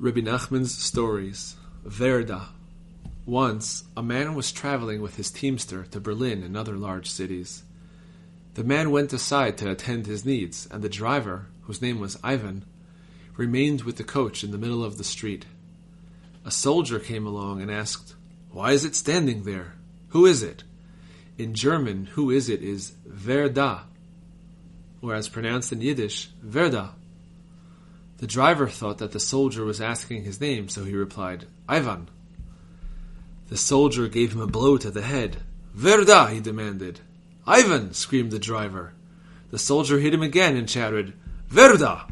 Rebbe Nachman's stories. Verda. Once, a man was traveling with his teamster to Berlin and other large cities. The man went aside to attend his needs, and the driver, whose name was Ivan, remained with the coach in the middle of the street. A soldier came along and asked, Why is it standing there? Who is it? In German, who is it is wer da, whereas pronounced in Yiddish, Verda. The driver thought that the soldier was asking his name, so he replied, Ivan. The soldier gave him a blow to the head. Verda, he demanded. Ivan, screamed the driver. The soldier hit him again and shouted, Verda!